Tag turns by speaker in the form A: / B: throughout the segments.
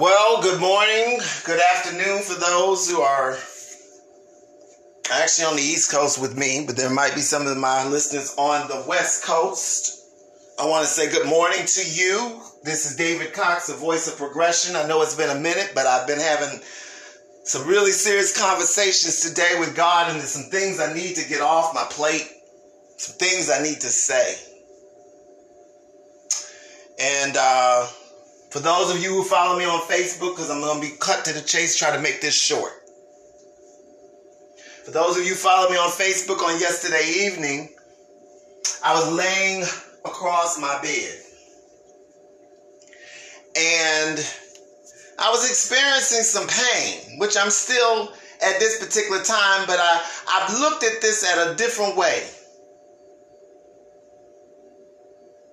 A: Well, good morning, good afternoon for those who are actually on the East Coast with me, but there might be some of my listeners on the West Coast. I want to say good morning to you. This is David Cox, the voice of progression. I know it's been a minute, but I've been having some really serious conversations today with God, and there's some things I need to get off my plate, some things I need to say. And uh, for those of you who follow me on Facebook, because I'm going to be cut to the chase, try to make this short. For those of you who follow me on Facebook on yesterday evening, I was laying across my bed. And I was experiencing some pain, which I'm still at this particular time, but I, I've looked at this at a different way.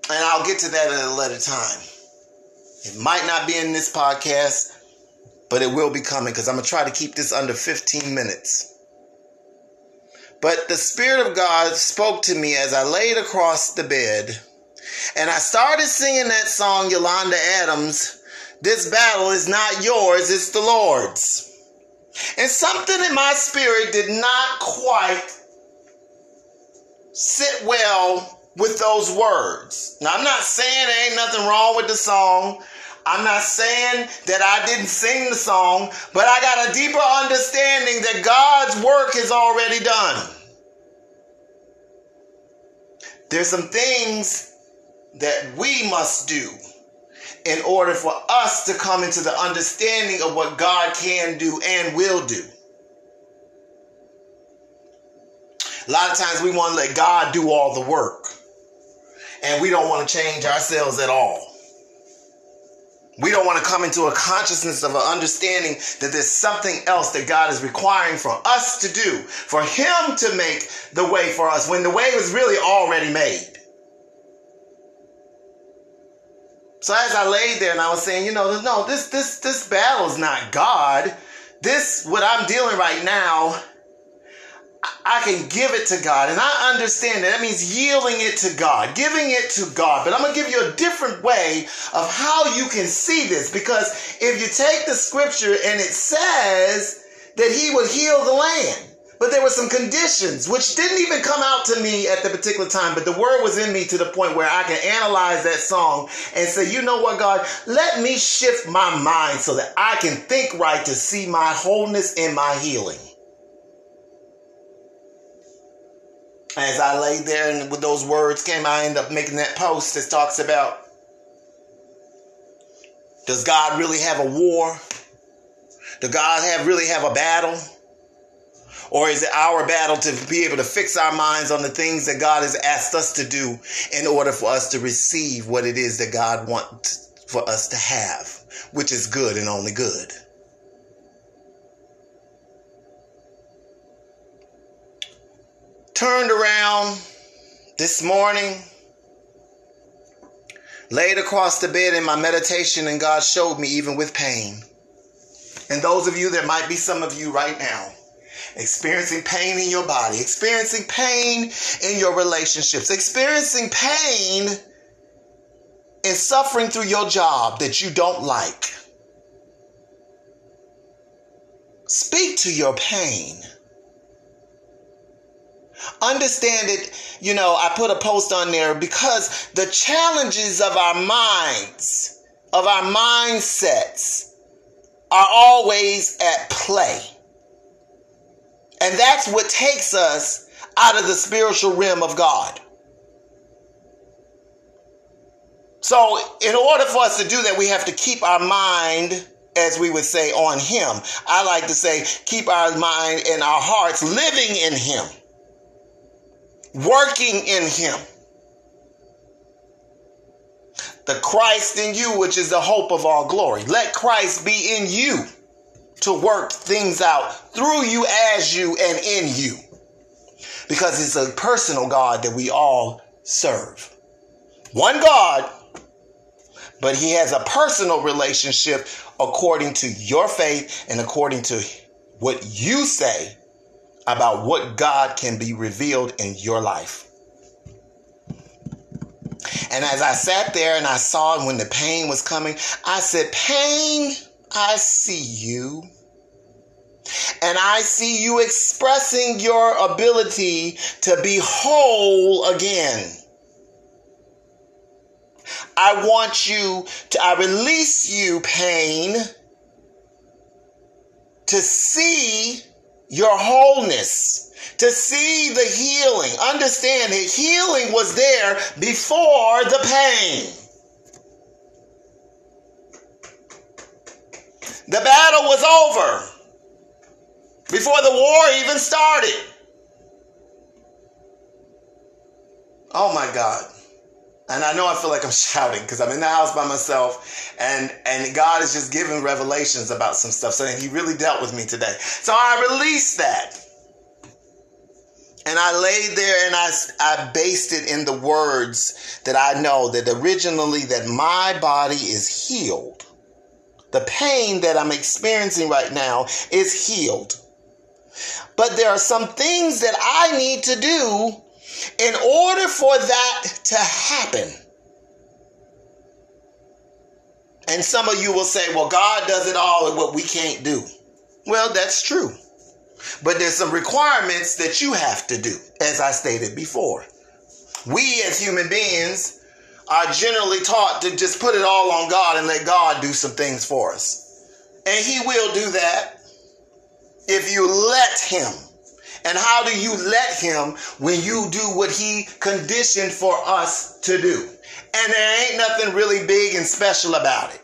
A: And I'll get to that at a later time. It might not be in this podcast, but it will be coming because I'm going to try to keep this under 15 minutes. But the Spirit of God spoke to me as I laid across the bed, and I started singing that song, Yolanda Adams. This battle is not yours, it's the Lord's. And something in my spirit did not quite sit well with those words. Now, I'm not saying there ain't nothing wrong with the song. I'm not saying that I didn't sing the song, but I got a deeper understanding that God's work is already done. There's some things that we must do in order for us to come into the understanding of what God can do and will do. A lot of times we want to let God do all the work and we don't want to change ourselves at all. We don't want to come into a consciousness of an understanding that there's something else that God is requiring for us to do, for Him to make the way for us when the way was really already made. So as I laid there and I was saying, you know, no, this this this battle is not God. This what I'm dealing right now I can give it to God. And I understand that. That means yielding it to God, giving it to God. But I'm going to give you a different way of how you can see this. Because if you take the scripture and it says that he would heal the land, but there were some conditions which didn't even come out to me at the particular time, but the word was in me to the point where I can analyze that song and say, you know what, God, let me shift my mind so that I can think right to see my wholeness and my healing. As I lay there and with those words came, I end up making that post that talks about does God really have a war? Does God have really have a battle? Or is it our battle to be able to fix our minds on the things that God has asked us to do in order for us to receive what it is that God wants for us to have, which is good and only good? Turned around this morning, laid across the bed in my meditation, and God showed me even with pain. And those of you, there might be some of you right now experiencing pain in your body, experiencing pain in your relationships, experiencing pain and suffering through your job that you don't like. Speak to your pain. Understand it, you know, I put a post on there because the challenges of our minds, of our mindsets, are always at play. And that's what takes us out of the spiritual realm of God. So, in order for us to do that, we have to keep our mind, as we would say, on Him. I like to say, keep our mind and our hearts living in Him working in him. The Christ in you, which is the hope of all glory. Let Christ be in you to work things out through you, as you, and in you. Because it's a personal God that we all serve. One God, but He has a personal relationship according to your faith and according to what you say about what God can be revealed in your life. And as I sat there and I saw when the pain was coming, I said, Pain, I see you. And I see you expressing your ability to be whole again. I want you to, I release you, pain, to see your wholeness, to see the healing. Understand that healing was there before the pain. The battle was over before the war even started. Oh my God. And I know I feel like I'm shouting because I'm in the house by myself and, and God is just giving revelations about some stuff. So he really dealt with me today. So I released that. And I laid there and I, I based it in the words that I know that originally that my body is healed. The pain that I'm experiencing right now is healed. But there are some things that I need to do in order for that to happen. And some of you will say, well, God does it all and what we can't do. Well, that's true. But there's some requirements that you have to do, as I stated before. We as human beings are generally taught to just put it all on God and let God do some things for us. And He will do that if you let him. And how do you let him when you do what he conditioned for us to do? And there ain't nothing really big and special about it.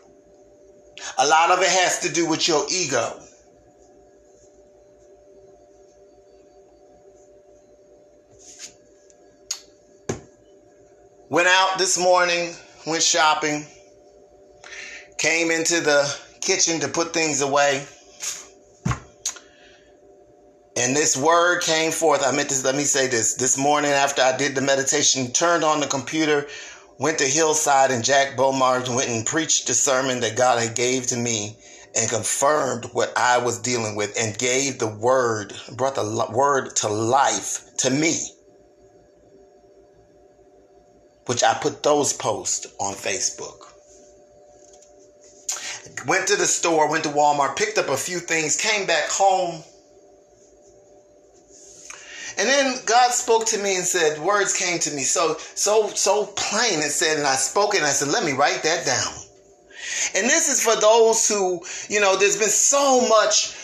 A: A lot of it has to do with your ego. Went out this morning, went shopping, came into the kitchen to put things away. And this word came forth. I meant to let me say this. This morning after I did the meditation, turned on the computer, went to Hillside and Jack Bomar went and preached the sermon that God had gave to me and confirmed what I was dealing with and gave the word, brought the word to life to me. Which I put those posts on Facebook. Went to the store, went to Walmart, picked up a few things, came back home and then God spoke to me and said, words came to me so, so, so plain and said, and I spoke and I said, let me write that down. And this is for those who, you know, there's been so much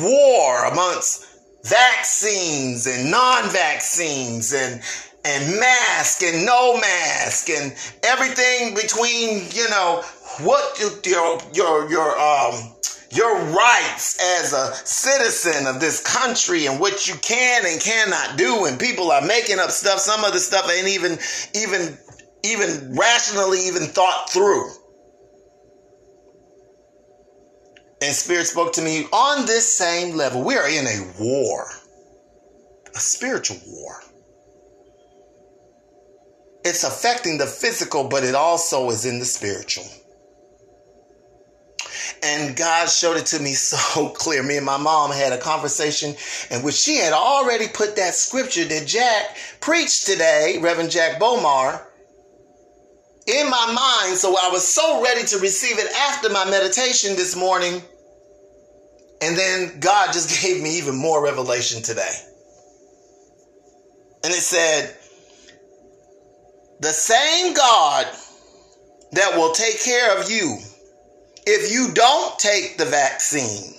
A: war amongst vaccines and non-vaccines and and mask and no mask and everything between, you know, what your your your um your rights as a citizen of this country and what you can and cannot do. And people are making up stuff. Some of the stuff ain't even even even rationally even thought through. And spirit spoke to me on this same level. We are in a war a spiritual war. It's affecting the physical but it also is in the spiritual and God showed it to me so clear. Me and my mom had a conversation in which she had already put that scripture that Jack preached today, Reverend Jack Bomar, in my mind. So I was so ready to receive it after my meditation this morning. And then God just gave me even more revelation today. And it said, the same God that will take care of you if you don't take the vaccine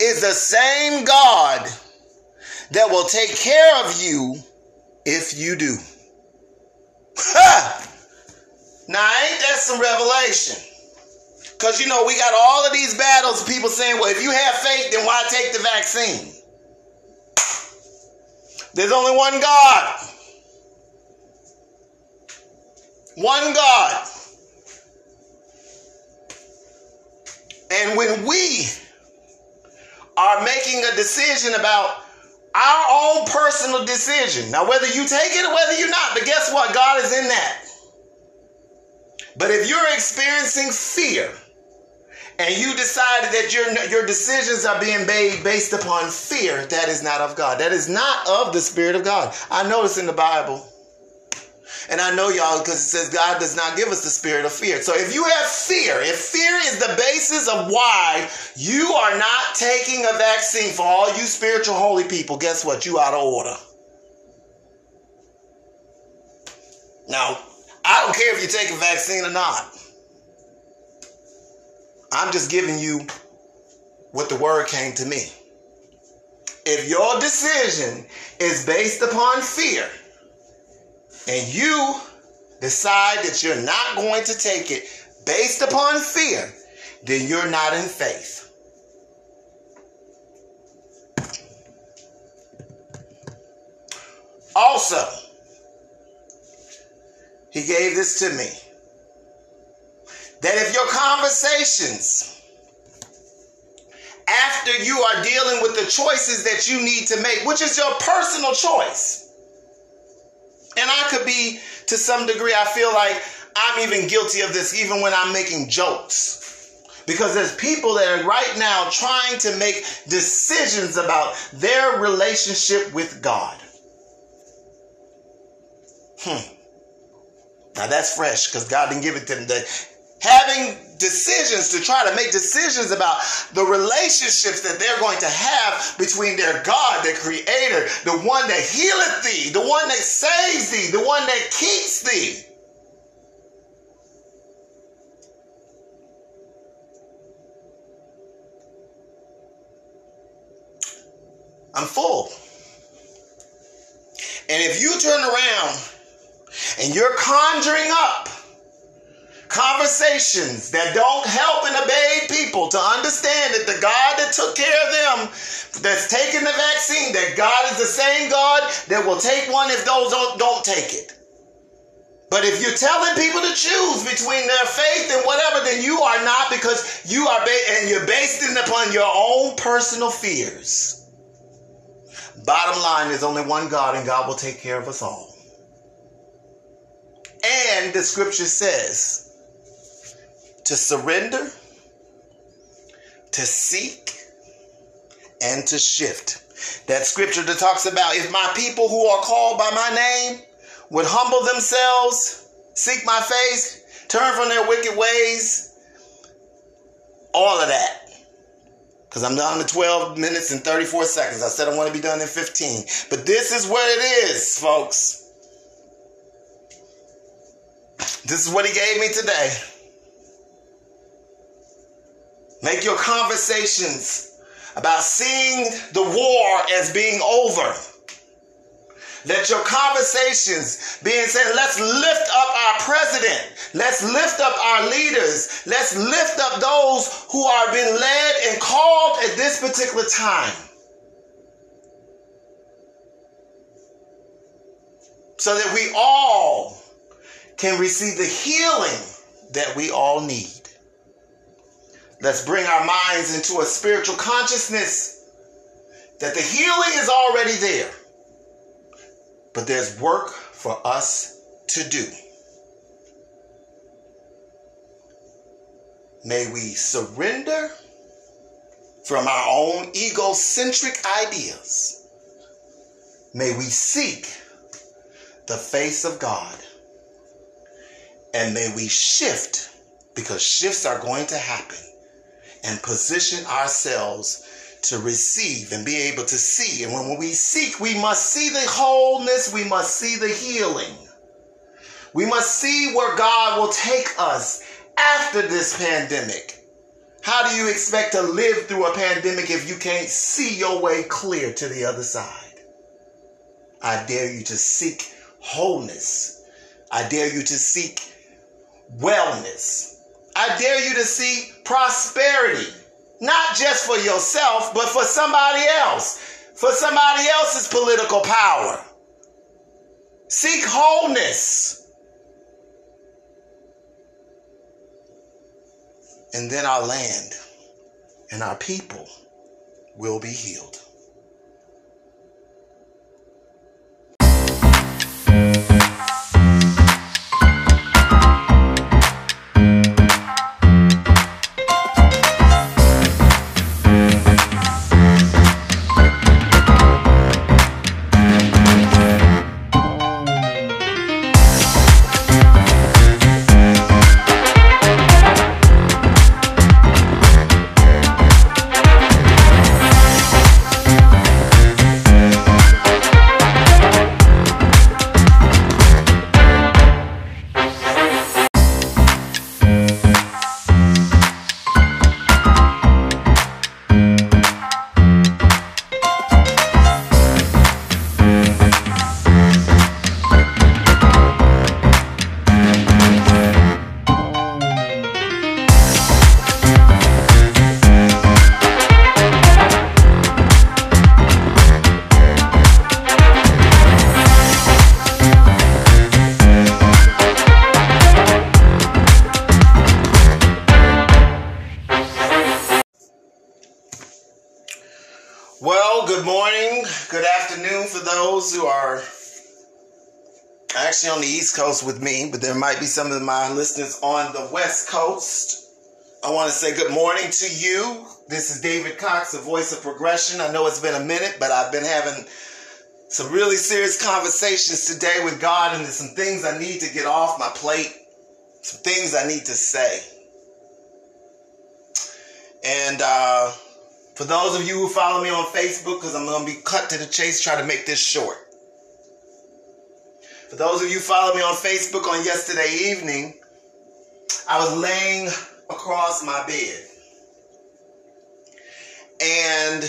A: is the same God that will take care of you if you do. Ha! Now, ain't that some revelation? Because, you know, we got all of these battles, people saying, well, if you have faith, then why take the vaccine? There's only one God. One God. And when we are making a decision about our own personal decision, now whether you take it or whether you're not, but guess what? God is in that. But if you're experiencing fear and you decided that your, your decisions are being made based upon fear, that is not of God. That is not of the Spirit of God. I notice in the Bible And I know y'all because it says God does not give us the spirit of fear. So if you have fear, if fear is the basis of why you are not taking a vaccine for all you spiritual holy people, guess what? You out of order. Now, I don't care if you take a vaccine or not. I'm just giving you what the word came to me. If your decision is based upon fear and you decide that you're not going to take it based upon fear, then you're not in faith. Also, he gave this to me that if your conversations after you are dealing with the choices that you need to make, which is your personal choice. And I could be, to some degree, I feel like I'm even guilty of this, even when I'm making jokes. Because there's people that are right now trying to make decisions about their relationship with God. Hmm. Now that's fresh because God didn't give it to them having decisions to try to make decisions about the relationships that they're going to have between their God, their creator, the one that healeth thee, the one that saves thee, the one that keeps thee. I'm full. And if you turn around and you're conjuring up conversations that don't help and obey people to understand that the God that took care of them, that's taking the vaccine, that God is the same God that will take one if those don't, don't take it. But if you're telling people to choose between their faith and whatever, then you are not because you are ba- and you're based it upon your own personal fears. Bottom line, there's only one God, and God will take care of us all. And the scripture says to surrender, to seek, and to shift. That scripture that talks about if my people who are called by my name would humble themselves, seek my face, turn from their wicked ways, all of that. Because I'm down to 12 minutes and 34 seconds. I said I want to be done in 15. But this is what it is, folks. This is what he gave me today. Make your conversations about seeing the war as being over. Let your conversations being said, let's lift up our president. Let's lift up our leaders. Let's lift up those who are being led and called at this particular time. So that we all can receive the healing that we all need. Let's bring our minds into a spiritual consciousness that the healing is already there. But there's work for us to do. May we surrender from our own egocentric ideas. May we seek the face of God. And may we shift because shifts are going to happen and position ourselves to receive and be able to see. And when we seek, we must see the wholeness, we must see the healing. We must see where God will take us after this pandemic. How do you expect to live through a pandemic if you can't see your way clear to the other side? I dare you to seek wholeness. I dare you to seek wellness. I dare you to see prosperity, not just for yourself, but for somebody else, for somebody else's political power. Seek wholeness. And then our land and our people will be healed. With me, but there might be some of my listeners on the West Coast. I want to say good morning to you. This is David Cox, the voice of progression. I know it's been a minute, but I've been having some really serious conversations today with God, and there's some things I need to get off my plate, some things I need to say. And uh, for those of you who follow me on Facebook, because I'm going to be cut to the chase, try to make this short. For those of you follow me on Facebook on yesterday evening, I was laying across my bed. And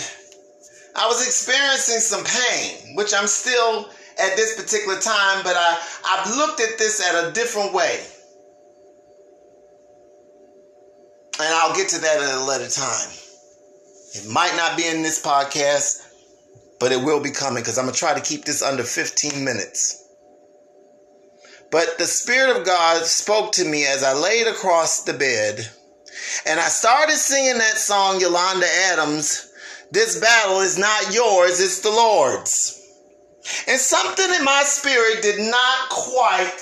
A: I was experiencing some pain, which I'm still at this particular time, but I, I've looked at this at a different way. And I'll get to that at a later time. It might not be in this podcast, but it will be coming because I'm going to try to keep this under 15 minutes. But the Spirit of God spoke to me as I laid across the bed, and I started singing that song, Yolanda Adams this battle is not yours, it's the Lord's. And something in my spirit did not quite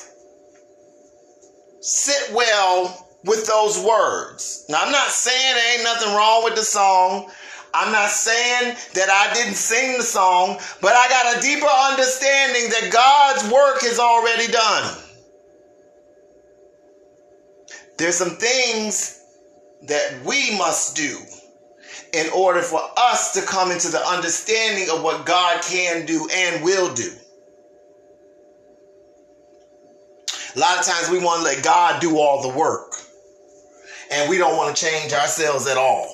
A: sit well with those words. Now, I'm not saying there ain't nothing wrong with the song. I'm not saying that I didn't sing the song, but I got a deeper understanding that God's work is already done. There's some things that we must do in order for us to come into the understanding of what God can do and will do. A lot of times we want to let God do all the work, and we don't want to change ourselves at all.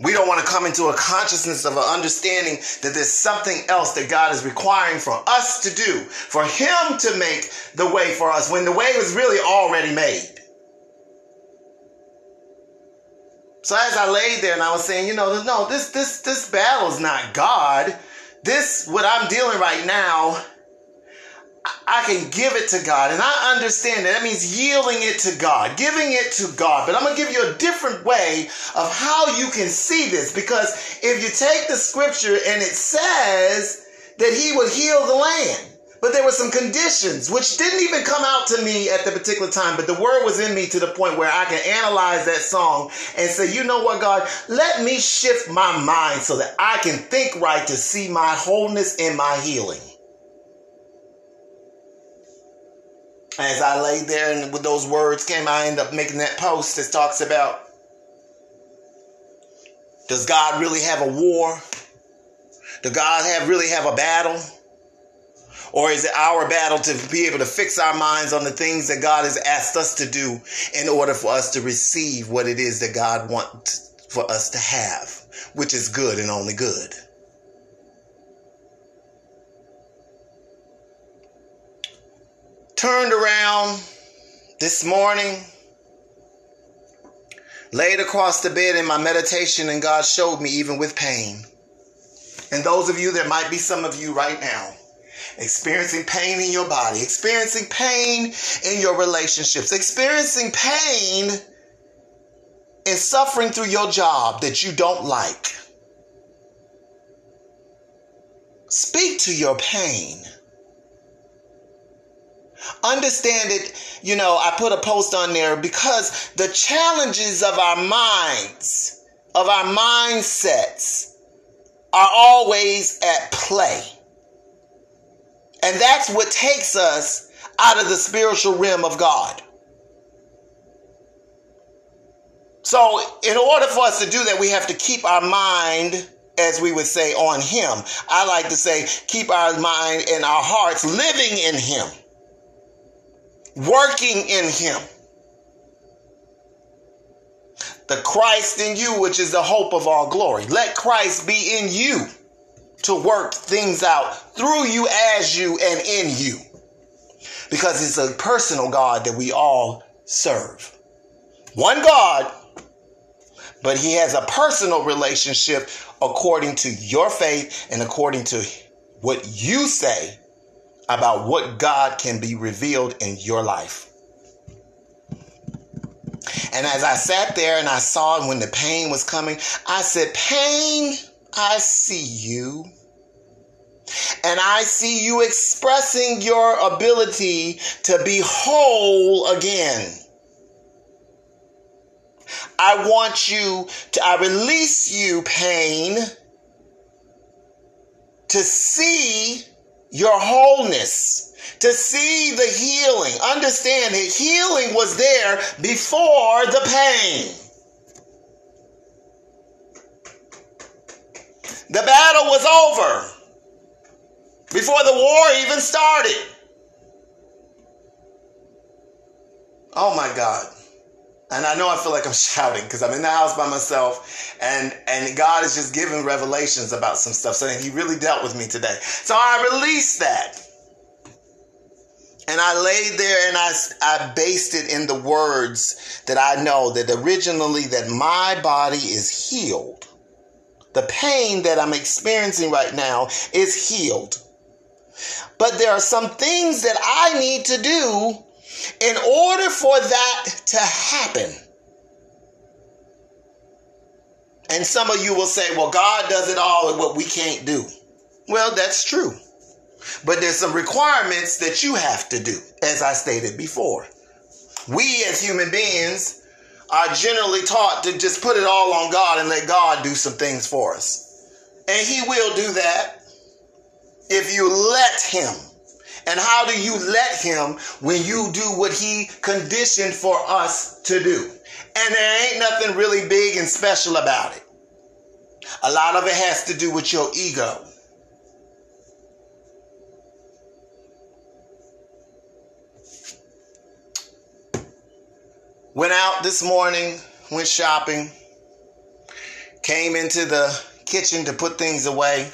A: We don't want to come into a consciousness of an understanding that there's something else that God is requiring for us to do, for Him to make the way for us when the way was really already made. So as I laid there and I was saying, you know, no, this this this battle is not God. This what I'm dealing right now, I can give it to God. And I understand that. That means yielding it to God, giving it to God. But I'm going to give you a different way of how you can see this. Because if you take the scripture and it says that he would heal the land. But there were some conditions which didn't even come out to me at the particular time, but the word was in me to the point where I can analyze that song and say, you know what, God, let me shift my mind so that I can think right to see my wholeness and my healing. As I lay there and with those words came, I end up making that post that talks about does God really have a war? Does God have really have a battle? Or is it our battle to be able to fix our minds on the things that God has asked us to do in order for us to receive what it is that God wants for us to have, which is good and only good? Turned around this morning, laid across the bed in my meditation, and God showed me even with pain. And those of you, there might be some of you right now experiencing pain in your body, experiencing pain in your relationships, experiencing pain and suffering through your job that you don't like. Speak to your pain. Understand it, you know, I put a post on there because the challenges of our minds, of our mindsets, are always at play. And that's what takes us out of the spiritual realm of God. So, in order for us to do that, we have to keep our mind, as we would say, on Him. I like to say, keep our mind and our hearts living in Him, working in Him. The Christ in you, which is the hope of all glory. Let Christ be in you to work things out through you, as you, and in you. Because it's a personal God that we all serve. One God, but He has a personal relationship according to your faith and according to what you say about what God can be revealed in your life. And as I sat there and I saw when the pain was coming, I said, Pain, I see you. And I see you expressing your ability to be whole again. I want you to, I release you, pain, to see your wholeness, to see the healing. Understand that healing was there before the pain. The battle was over before the war even started. Oh my God. And I know I feel like I'm shouting because I'm in the house by myself and, and God is just giving revelations about some stuff. So he really dealt with me today. So I released that. And I laid there and I, I based it in the words that I know that originally that my body is healed. The pain that I'm experiencing right now is healed. But there are some things that I need to do in order for that to happen. And some of you will say, well, God does it all and what we can't do. Well, that's true. But there's some requirements that you have to do, as I stated before. We as human beings are generally taught to just put it all on God and let God do some things for us. And He will do that if you let Him. And how do you let Him when you do what He conditioned for us to do? And there ain't nothing really big and special about it. A lot of it has to do with your ego. Went out this morning, went shopping, came into the kitchen to put things away.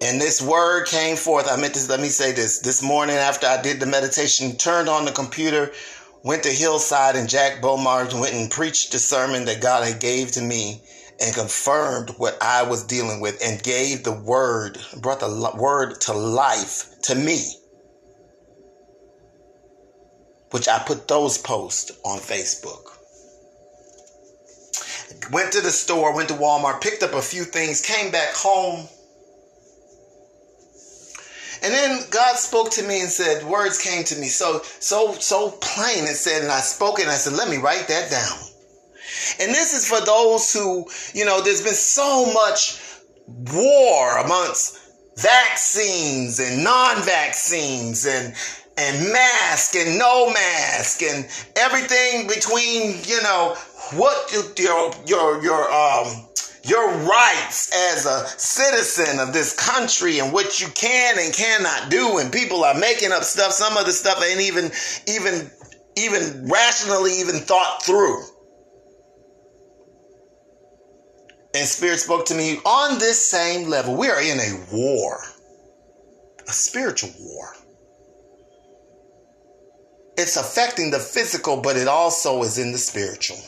A: And this word came forth. I meant to let me say this. This morning after I did the meditation, turned on the computer, went to Hillside and Jack Bomar went and preached the sermon that God had gave to me and confirmed what I was dealing with and gave the word, brought the word to life to me. Which I put those posts on Facebook. Went to the store, went to Walmart, picked up a few things, came back home and then God spoke to me and said, words came to me so, so, so plain and said, and I spoke and I said, let me write that down. And this is for those who, you know, there's been so much war amongst vaccines and non-vaccines and and mask and no mask and everything between, you know, what your your your um your rights as a citizen of this country and what you can and cannot do. And people are making up stuff. Some of the stuff ain't even even even rationally even thought through. And spirit spoke to me on this same level. We are in a war a spiritual war. It's affecting the physical but it also is in the spiritual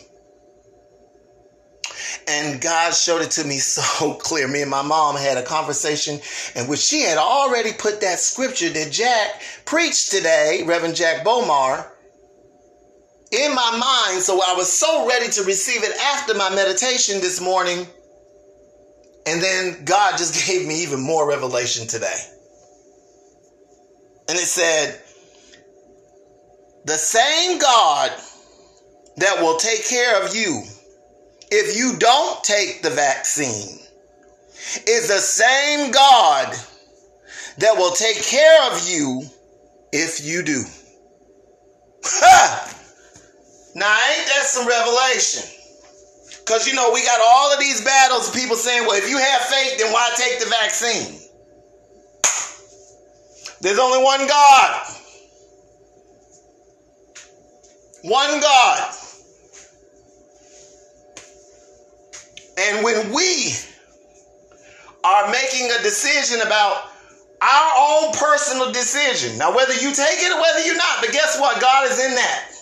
A: and God showed it to me so clear. Me and my mom had a conversation in which she had already put that scripture that Jack preached today, Reverend Jack Bomar, in my mind. So I was so ready to receive it after my meditation this morning. And then God just gave me even more revelation today. And it said, the same God that will take care of you if you don't take the vaccine is the same God that will take care of you if you do. Ha! Now, ain't that some revelation? Because, you know, we got all of these battles, people saying, well, if you have faith, then why take the vaccine? There's only one God. One God. And when we are making a decision about our own personal decision, now whether you take it or whether you're not, but guess what? God is in that.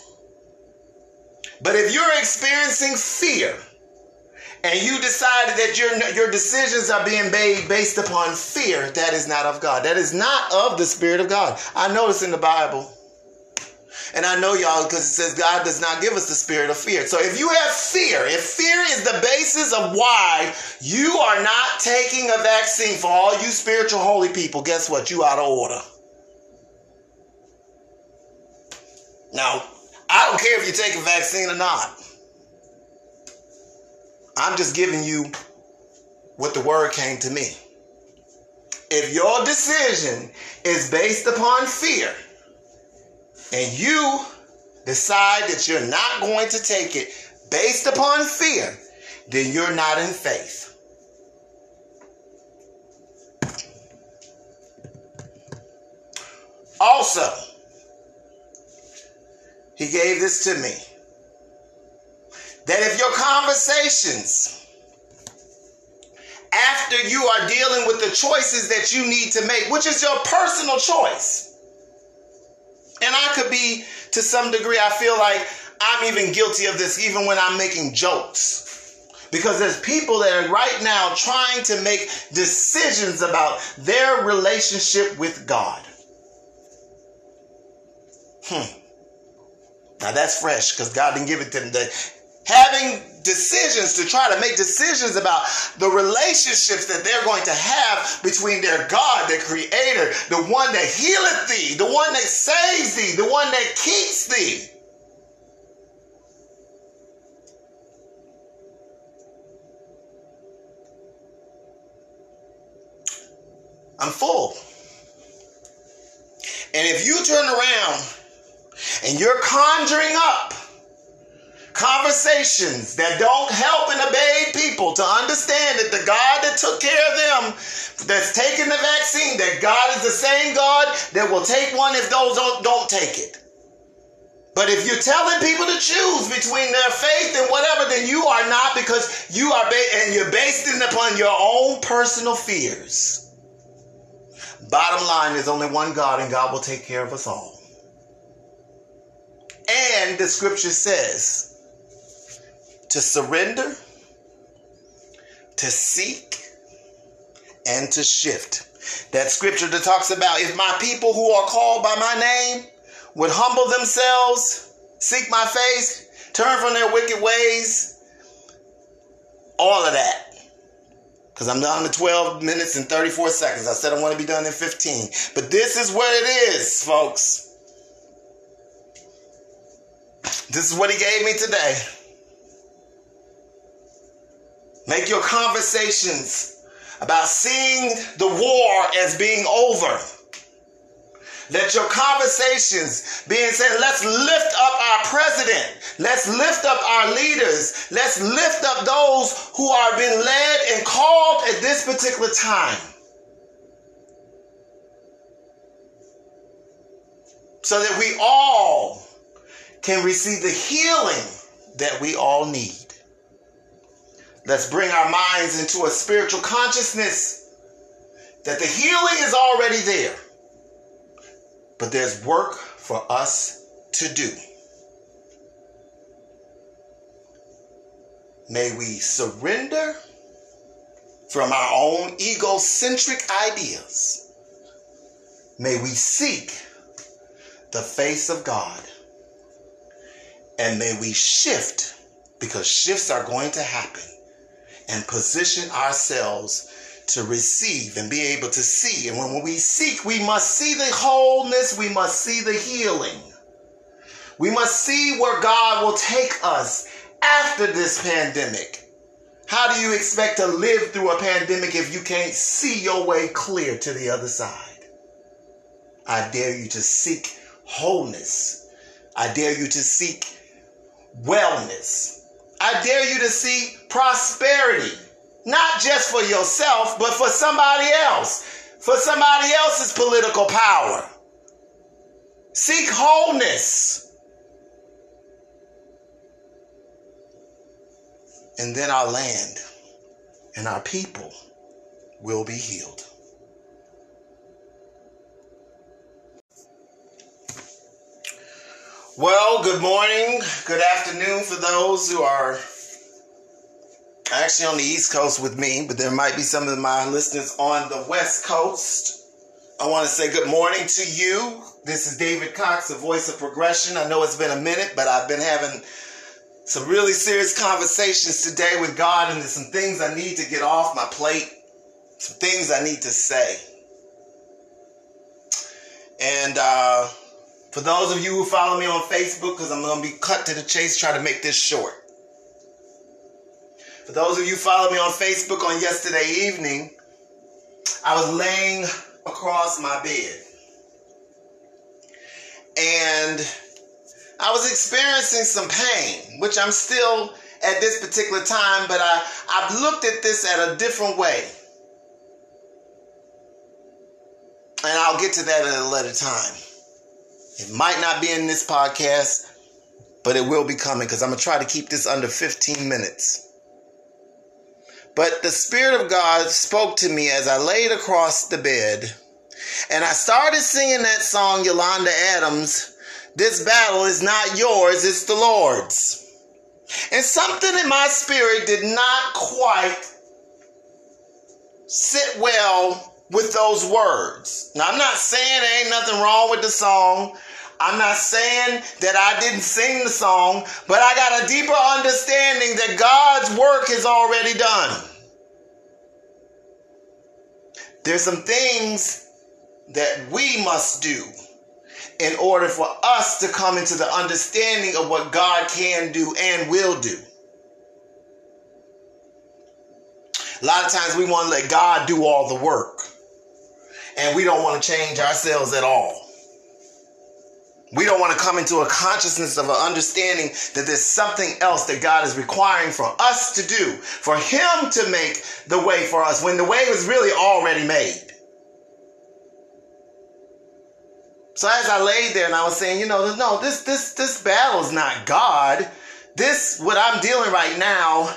A: But if you're experiencing fear and you decided that your, your decisions are being made based upon fear, that is not of God. That is not of the Spirit of God. I know notice in the Bible And I know y'all because it says God does not give us the spirit of fear. So if you have fear, if fear is the basis of why you are not taking a vaccine for all you spiritual holy people, guess what? You out of order. Now, I don't care if you take a vaccine or not. I'm just giving you what the word came to me. If your decision is based upon fear and you decide that you're not going to take it based upon fear, then you're not in faith. Also, he gave this to me that if your conversations after you are dealing with the choices that you need to make, which is your personal choice. And I could be, to some degree, I feel like I'm even guilty of this, even when I'm making jokes. Because there's people that are right now trying to make decisions about their relationship with God. Hmm. Now that's fresh because God didn't give it to them. Having decisions to try to make decisions about the relationships that they're going to have between their God, their creator, the one that healeth thee, the one that saves thee, the one that keeps thee. I'm full. And if you turn around and you're conjuring up conversations that don't help and obey people to understand that the God that took care of them, that's taking the vaccine, that God is the same God that will take one if those don't, don't take it. But if you're telling people to choose between their faith and whatever, then you are not because you are ba- and you're based it upon your own personal fears. Bottom line, there's only one God, and God will take care of us all. And the scripture says to surrender, to seek, and to shift. That scripture that talks about if my people who are called by my name would humble themselves, seek my face, turn from their wicked ways, all of that. Because I'm down to 12 minutes and 34 seconds. I said I want to be done in 15. But this is what it is, folks. This is what he gave me today. Make your conversations about seeing the war as being over. Let your conversations being said, let's lift up our president. Let's lift up our leaders. Let's lift up those who are being led and called at this particular time. So that we all can receive the healing that we all need. Let's bring our minds into a spiritual consciousness that the healing is already there. But there's work for us to do. May we surrender from our own egocentric ideas. May we seek the face of God. And may we shift because shifts are going to happen and position ourselves to receive and be able to see. And when we seek, we must see the wholeness, we must see the healing. We must see where God will take us after this pandemic. How do you expect to live through a pandemic if you can't see your way clear to the other side? I dare you to seek wholeness. I dare you to seek wellness. I dare you to see prosperity, not just for yourself, but for somebody else, for somebody else's political power. Seek wholeness. And then our land and our people will be healed. Well, good morning, good afternoon for those who are actually on the East Coast with me, but there might be some of my listeners on the West Coast. I want to say good morning to you. This is David Cox, the voice of progression. I know it's been a minute, but I've been having some really serious conversations today with God, and there's some things I need to get off my plate, some things I need to say. And uh, for those of you who follow me on Facebook, because I'm going to be cut to the chase, try to make this short. For those of you who follow me on Facebook on yesterday evening, I was laying across my bed. And I was experiencing some pain, which I'm still at this particular time, but I, I've looked at this at a different way. And I'll get to that at a later time. It might not be in this podcast, but it will be coming because I'm going to try to keep this under 15 minutes. But the Spirit of God spoke to me as I laid across the bed and I started singing that song, Yolanda Adams. This battle is not yours, it's the Lord's. And something in my spirit did not quite sit well with those words. Now, I'm not saying there ain't nothing wrong with the song. I'm not saying that I didn't sing the song, but I got a deeper understanding that God's work is already done. There's some things that we must do in order for us to come into the understanding of what God can do and will do. A lot of times we want to let God do all the work, and we don't want to change ourselves at all. We don't want to come into a consciousness of an understanding that there's something else that God is requiring for us to do, for Him to make the way for us when the way was really already made. So as I laid there and I was saying, you know, no, this this this battle is not God. This what I'm dealing right now,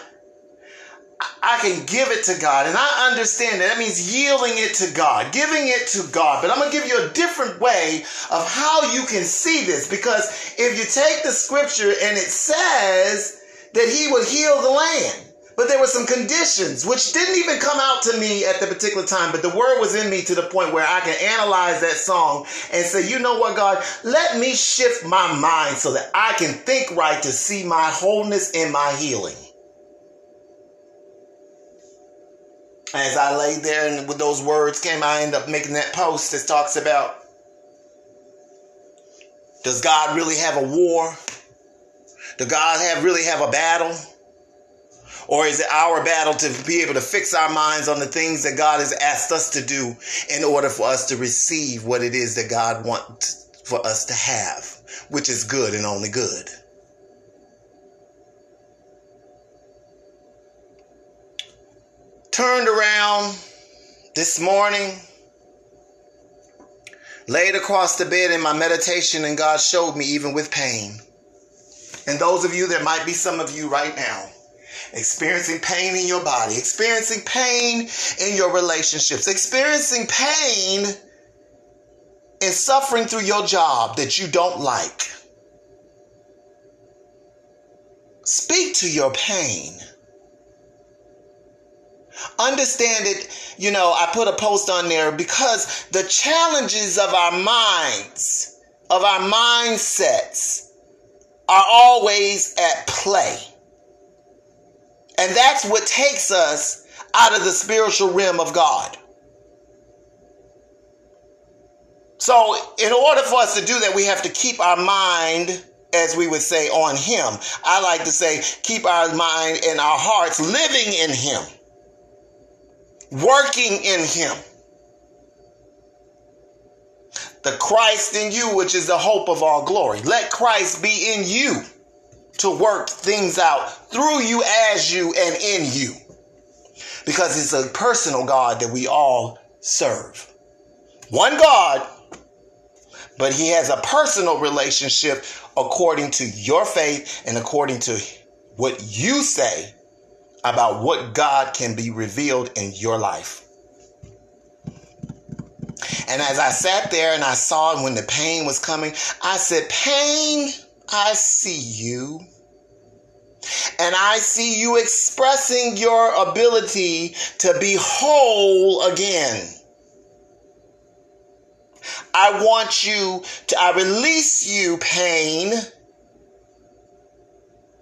A: I can give it to God. And I understand that. That means yielding it to God, giving it to God. But I'm going to give you a different way of how you can see this. Because if you take the scripture and it says that he would heal the land, but there were some conditions which didn't even come out to me at the particular time, but the word was in me to the point where I can analyze that song and say, you know what, God, let me shift my mind so that I can think right to see my wholeness and my healing. As I lay there and with those words came, I end up making that post that talks about does God really have a war? Does God have really have a battle? Or is it our battle to be able to fix our minds on the things that God has asked us to do in order for us to receive what it is that God wants for us to have, which is good and only good? Turned around this morning, laid across the bed in my meditation, and God showed me even with pain. And those of you, there might be some of you right now experiencing pain in your body, experiencing pain in your relationships, experiencing pain and suffering through your job that you don't like. Speak to your pain. Understand it. You know, I put a post on there because the challenges of our minds, of our mindsets, are always at play. And that's what takes us out of the spiritual realm of God. So, in order for us to do that, we have to keep our mind, as we would say, on Him. I like to say, keep our mind and our hearts living in Him, working in Him. The Christ in you, which is the hope of all glory. Let Christ be in you to work things out through you, as you, and in you. Because it's a personal God that we all serve. One God, but He has a personal relationship according to your faith and according to what you say about what God can be revealed in your life. And as I sat there and I saw when the pain was coming, I said, Pain, I see you. And I see you expressing your ability to be whole again. I want you to, I release you, pain,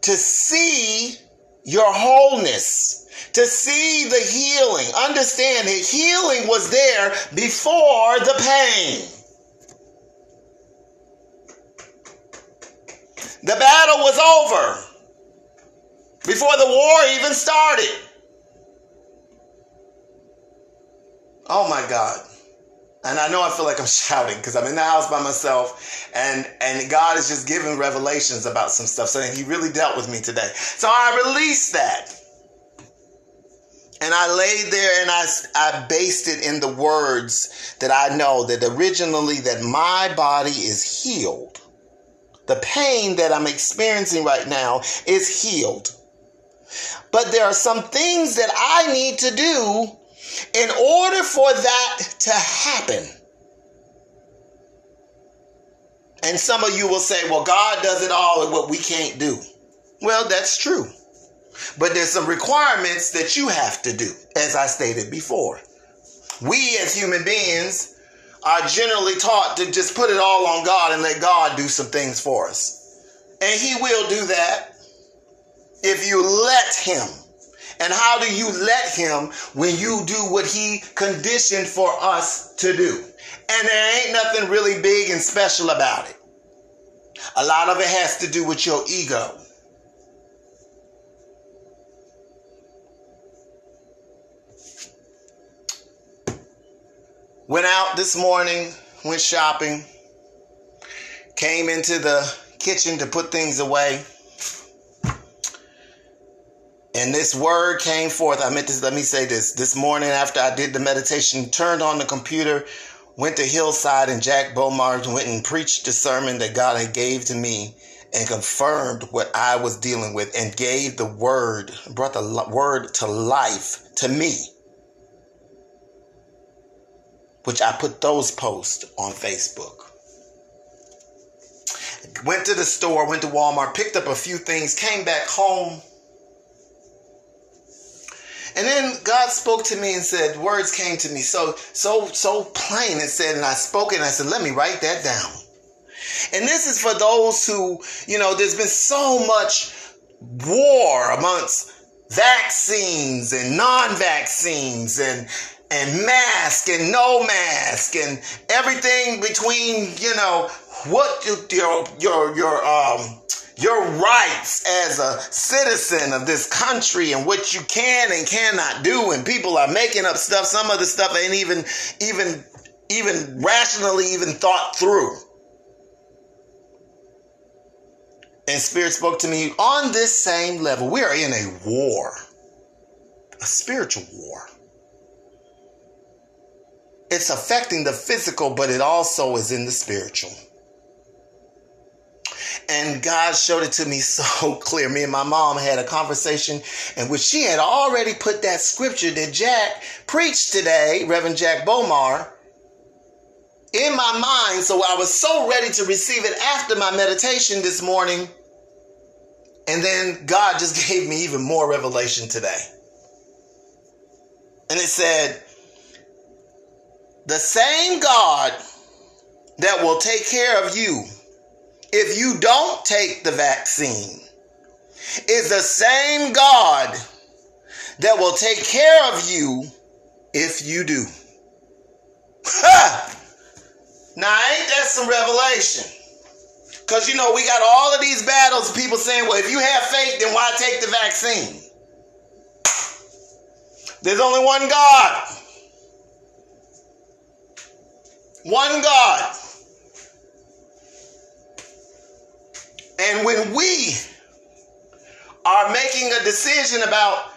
A: to see your wholeness, to see the healing. Understand that healing was there before the pain. The battle was over before the war even started. Oh my God. And I know I feel like I'm shouting because I'm in the house by myself and, and God is just giving revelations about some stuff. So he really dealt with me today. So I released that. And I laid there and I, I based it in the words that I know that originally that my body is healed. The pain that I'm experiencing right now is healed. But there are some things that I need to do in order for that to happen. And some of you will say, well, God does it all and what we can't do. Well, that's true. But there's some requirements that you have to do, as I stated before. We as human beings are generally taught to just put it all on God and let God do some things for us. And He will do that if you let Him. And how do you let Him when you do what He conditioned for us to do? And there ain't nothing really big and special about it. A lot of it has to do with your ego. Went out this morning, went shopping, came into the kitchen to put things away. And this word came forth. I meant to let me say this. This morning after I did the meditation, turned on the computer, went to Hillside and Jack Bomar went and preached the sermon that God had gave to me and confirmed what I was dealing with and gave the word, brought the word to life to me which I put those posts on Facebook. Went to the store, went to Walmart, picked up a few things, came back home. And then God spoke to me and said, words came to me so, so, so plain. It said, and I spoke and I said, let me write that down. And this is for those who, you know, there's been so much war amongst vaccines and non-vaccines and and mask and no mask and everything between you know what your your your um your rights as a citizen of this country and what you can and cannot do. And people are making up stuff. Some of the stuff ain't even even even rationally even thought through. And spirit spoke to me on this same level. We are in a war a spiritual war. It's affecting the physical, but it also is in the spiritual. And God showed it to me so clear. Me and my mom had a conversation in which she had already put that scripture that Jack preached today, Reverend Jack Bomar, in my mind. So I was so ready to receive it after my meditation this morning. And then God just gave me even more revelation today. And it said, the same God that will take care of you if you don't take the vaccine is the same God that will take care of you if you do. Ha! Now, ain't that some revelation? Because, you know, we got all of these battles, people saying, well, if you have faith, then why take the vaccine? There's only one God. One God. And when we are making a decision about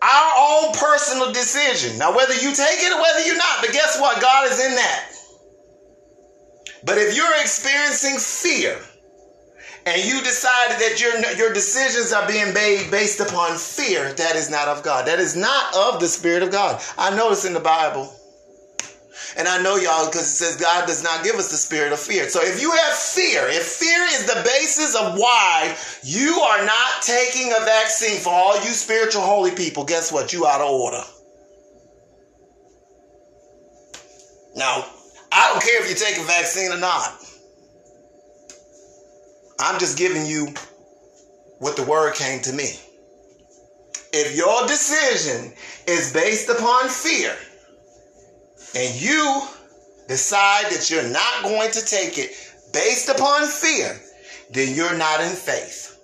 A: our own personal decision, now whether you take it or whether you're not, but guess what? God is in that. But if you're experiencing fear and you decided that your, your decisions are being made based upon fear, that is not of God. That is not of the Spirit of God. I notice in the Bible. And I know y'all because it says God does not give us the spirit of fear. So if you have fear, if fear is the basis of why you are not taking a vaccine for all you spiritual holy people, guess what? You out of order. Now, I don't care if you take a vaccine or not. I'm just giving you what the word came to me. If your decision is based upon fear and you decide that you're not going to take it based upon fear, then you're not in faith.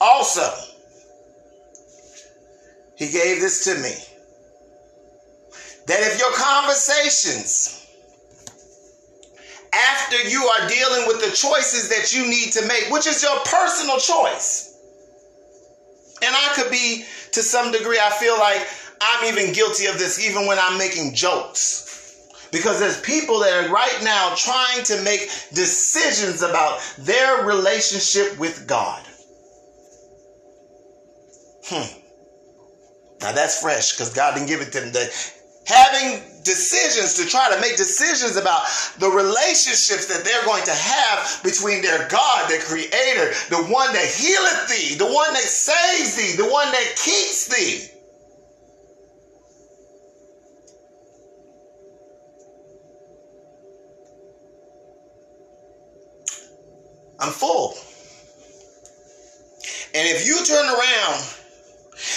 A: Also, he gave this to me that if your conversations after you are dealing with the choices that you need to make, which is your personal choice. And I could be, to some degree, I feel like I'm even guilty of this, even when I'm making jokes. Because there's people that are right now trying to make decisions about their relationship with God. Hmm. Now that's fresh because God didn't give it to them. Having decisions to try to make decisions about the relationships that they're going to have between their God, their creator, the one that healeth thee, the one that saves thee, the one that keeps thee. I'm full. And if you turn around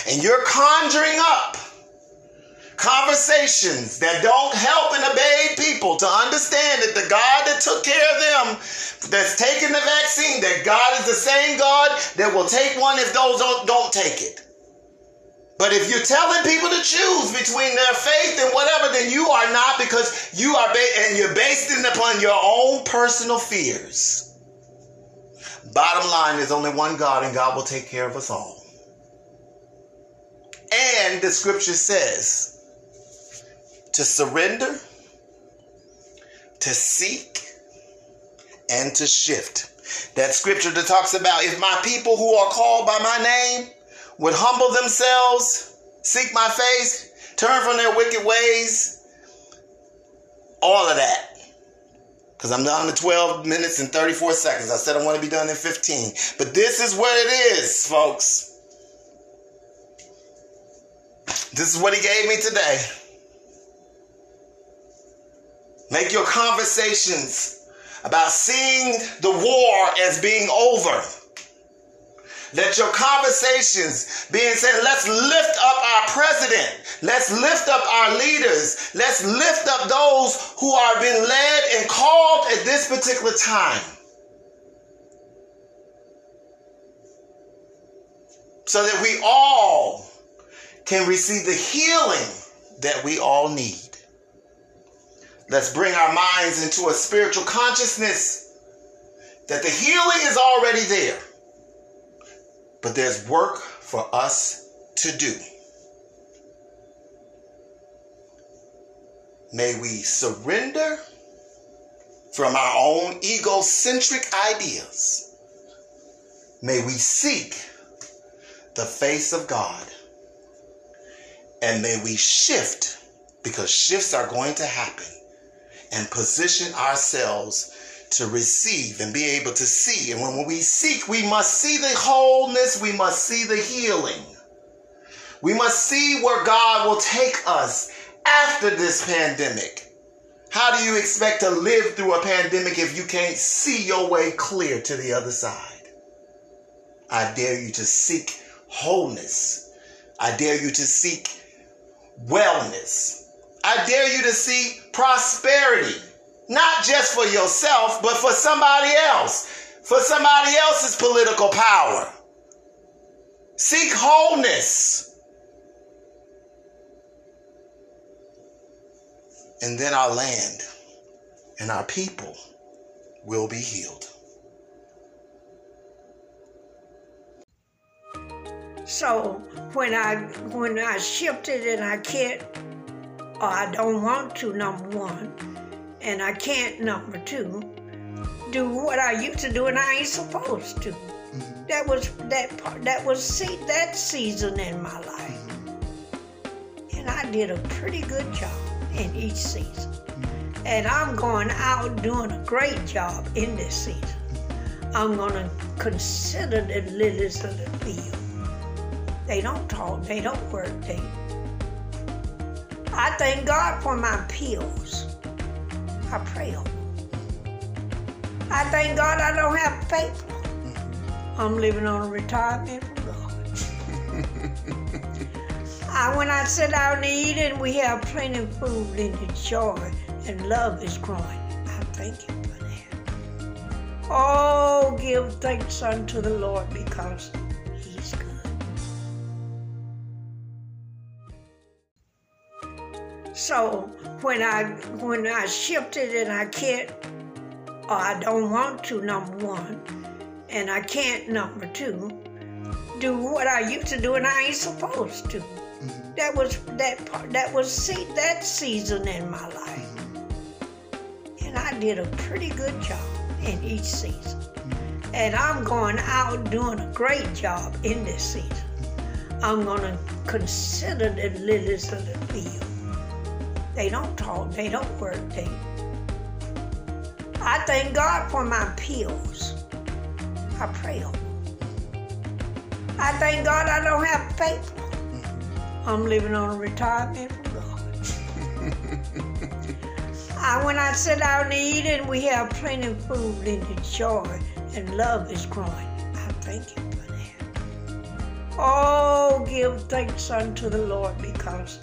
A: and you're conjuring up conversations that don't help and obey people to understand that the God that took care of them, that's taking the vaccine, that God is the same God that will take one if those don't, don't take it. But if you're telling people to choose between their faith and whatever, then you are not because you are ba- and you're based it upon your own personal fears. Bottom line, there's only one God, and God will take care of us all. And the scripture says to surrender, to seek, and to shift. That scripture that talks about if my people who are called by my name would humble themselves, seek my face, turn from their wicked ways, all of that. Because I'm down to 12 minutes and 34 seconds. I said I want to be done in 15. But this is what it is, folks. This is what he gave me today. Make your conversations about seeing the war as being over. Let your conversations being said, let's lift up our president. Let's lift up our leaders. Let's lift up those who are being led and called at this particular time. So that we all can receive the healing that we all need. Let's bring our minds into a spiritual consciousness that the healing is already there. But there's work for us to do. May we surrender from our own egocentric ideas. May we seek the face of God and may we shift because shifts are going to happen and position ourselves to receive and be able to see. And when we seek, we must see the wholeness, we must see the healing. We must see where God will take us after this pandemic. How do you expect to live through a pandemic if you can't see your way clear to the other side? I dare you to seek wholeness. I dare you to seek wellness. I dare you to see prosperity, not just for yourself, but for somebody else, for somebody else's political power. Seek wholeness. And then our land and our people will be healed.
B: So when I when I shifted and I can't or I don't want to number one and I can't number two do what I used to do and I ain't supposed to. Mm-hmm. That was that part that was see that season in my life. And I did a pretty good job in each season. Mm-hmm. And I'm going out doing a great job in this season. I'm gonna consider the lilies of the field They don't talk, they don't work, they I thank God for my pills. I pray on I thank God I don't have paper. I'm living on a retirement from God. I, when I sit down to eat and we have plenty of food and the joy and love is growing, I thank Him for that. Oh, give thanks unto the Lord because So when I when I shifted and I can't or I don't want to, number one, and I can't, number two, do what I used to do and I ain't supposed to. Mm-hmm. That was that part. That was see that season in my life, mm-hmm. and I did a pretty good job in each season. Mm-hmm. And I'm going out doing a great job in this season. Mm-hmm. I'm going to consider the lilies of the field. They don't talk, they don't work, they. I thank God for my pills. I pray on I thank God I don't have paper. I'm living on a retirement from God. I, when I sit down to eat and we have plenty of food and the joy and love is growing, I thank Him for that. Oh, give thanks unto the Lord because